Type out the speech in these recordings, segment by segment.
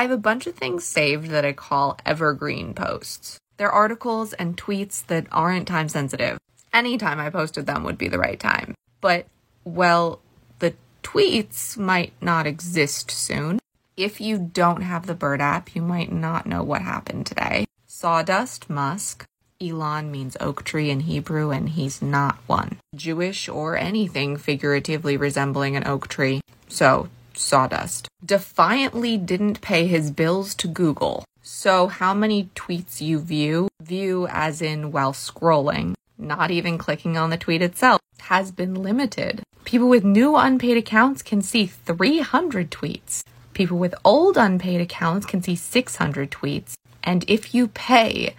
I have a bunch of things saved that I call evergreen posts. They're articles and tweets that aren't time sensitive. Any time I posted them would be the right time. But, well, the tweets might not exist soon. If you don't have the Bird app, you might not know what happened today. Sawdust Musk. Elon means oak tree in Hebrew, and he's not one. Jewish or anything figuratively resembling an oak tree. So, sawdust. Defiantly didn't pay his bills to Google. So, how many tweets you view, view as in while scrolling, not even clicking on the tweet itself, has been limited. People with new unpaid accounts can see 300 tweets. People with old unpaid accounts can see 600 tweets. And if you pay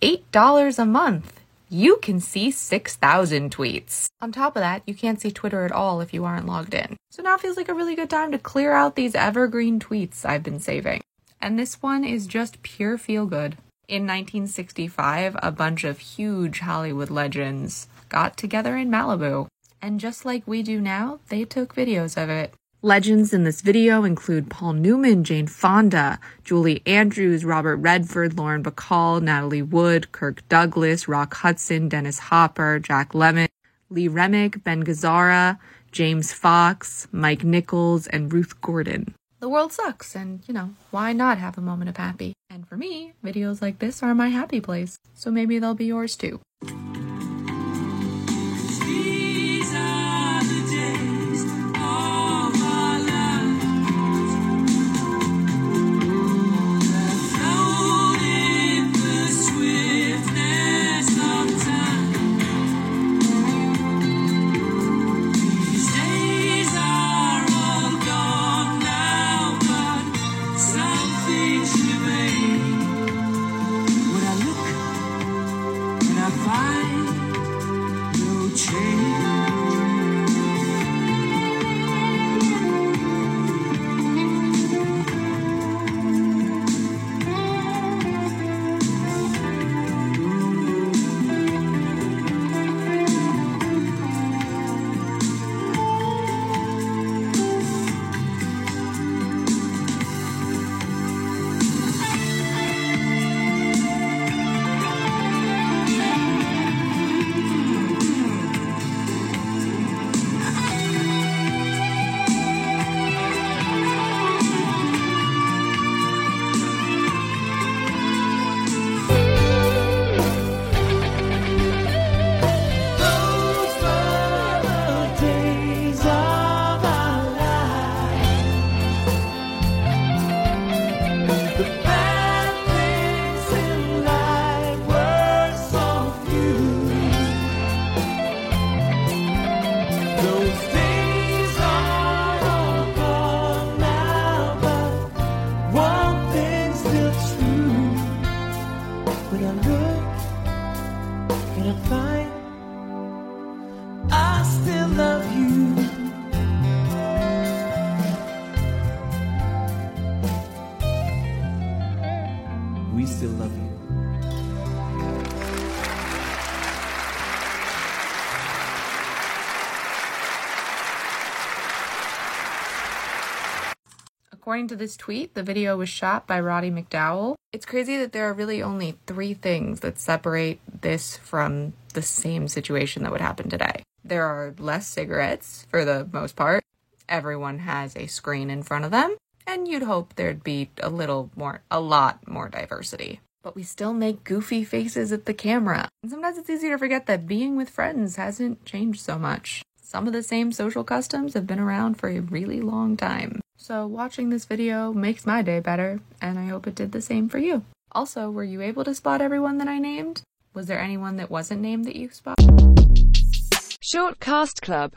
$8 a month, you can see 6,000 tweets. On top of that, you can't see Twitter at all if you aren't logged in. So now feels like a really good time to clear out these evergreen tweets I've been saving. And this one is just pure feel good. In 1965, a bunch of huge Hollywood legends got together in Malibu. And just like we do now, they took videos of it. Legends in this video include Paul Newman, Jane Fonda, Julie Andrews, Robert Redford, Lauren Bacall, Natalie Wood, Kirk Douglas, Rock Hudson, Dennis Hopper, Jack Lemmon, Lee Remick, Ben Gazzara, James Fox, Mike Nichols, and Ruth Gordon. The world sucks, and you know, why not have a moment of happy? And for me, videos like this are my happy place, so maybe they'll be yours too. Find We still love you. According to this tweet, the video was shot by Roddy McDowall. It's crazy that there are really only three things that separate this from the same situation that would happen today. There are less cigarettes, for the most part. Everyone has a screen in front of them, and you'd hope there'd be a little more, a lot more diversity. But we still make goofy faces at the camera. And sometimes it's easy to forget that being with friends hasn't changed so much. Some of the same social customs have been around for a really long time. So watching this video makes my day better, and I hope it did the same for you. Also, were you able to spot everyone that I named? Was there anyone that wasn't named that you spotted? Short Cast Club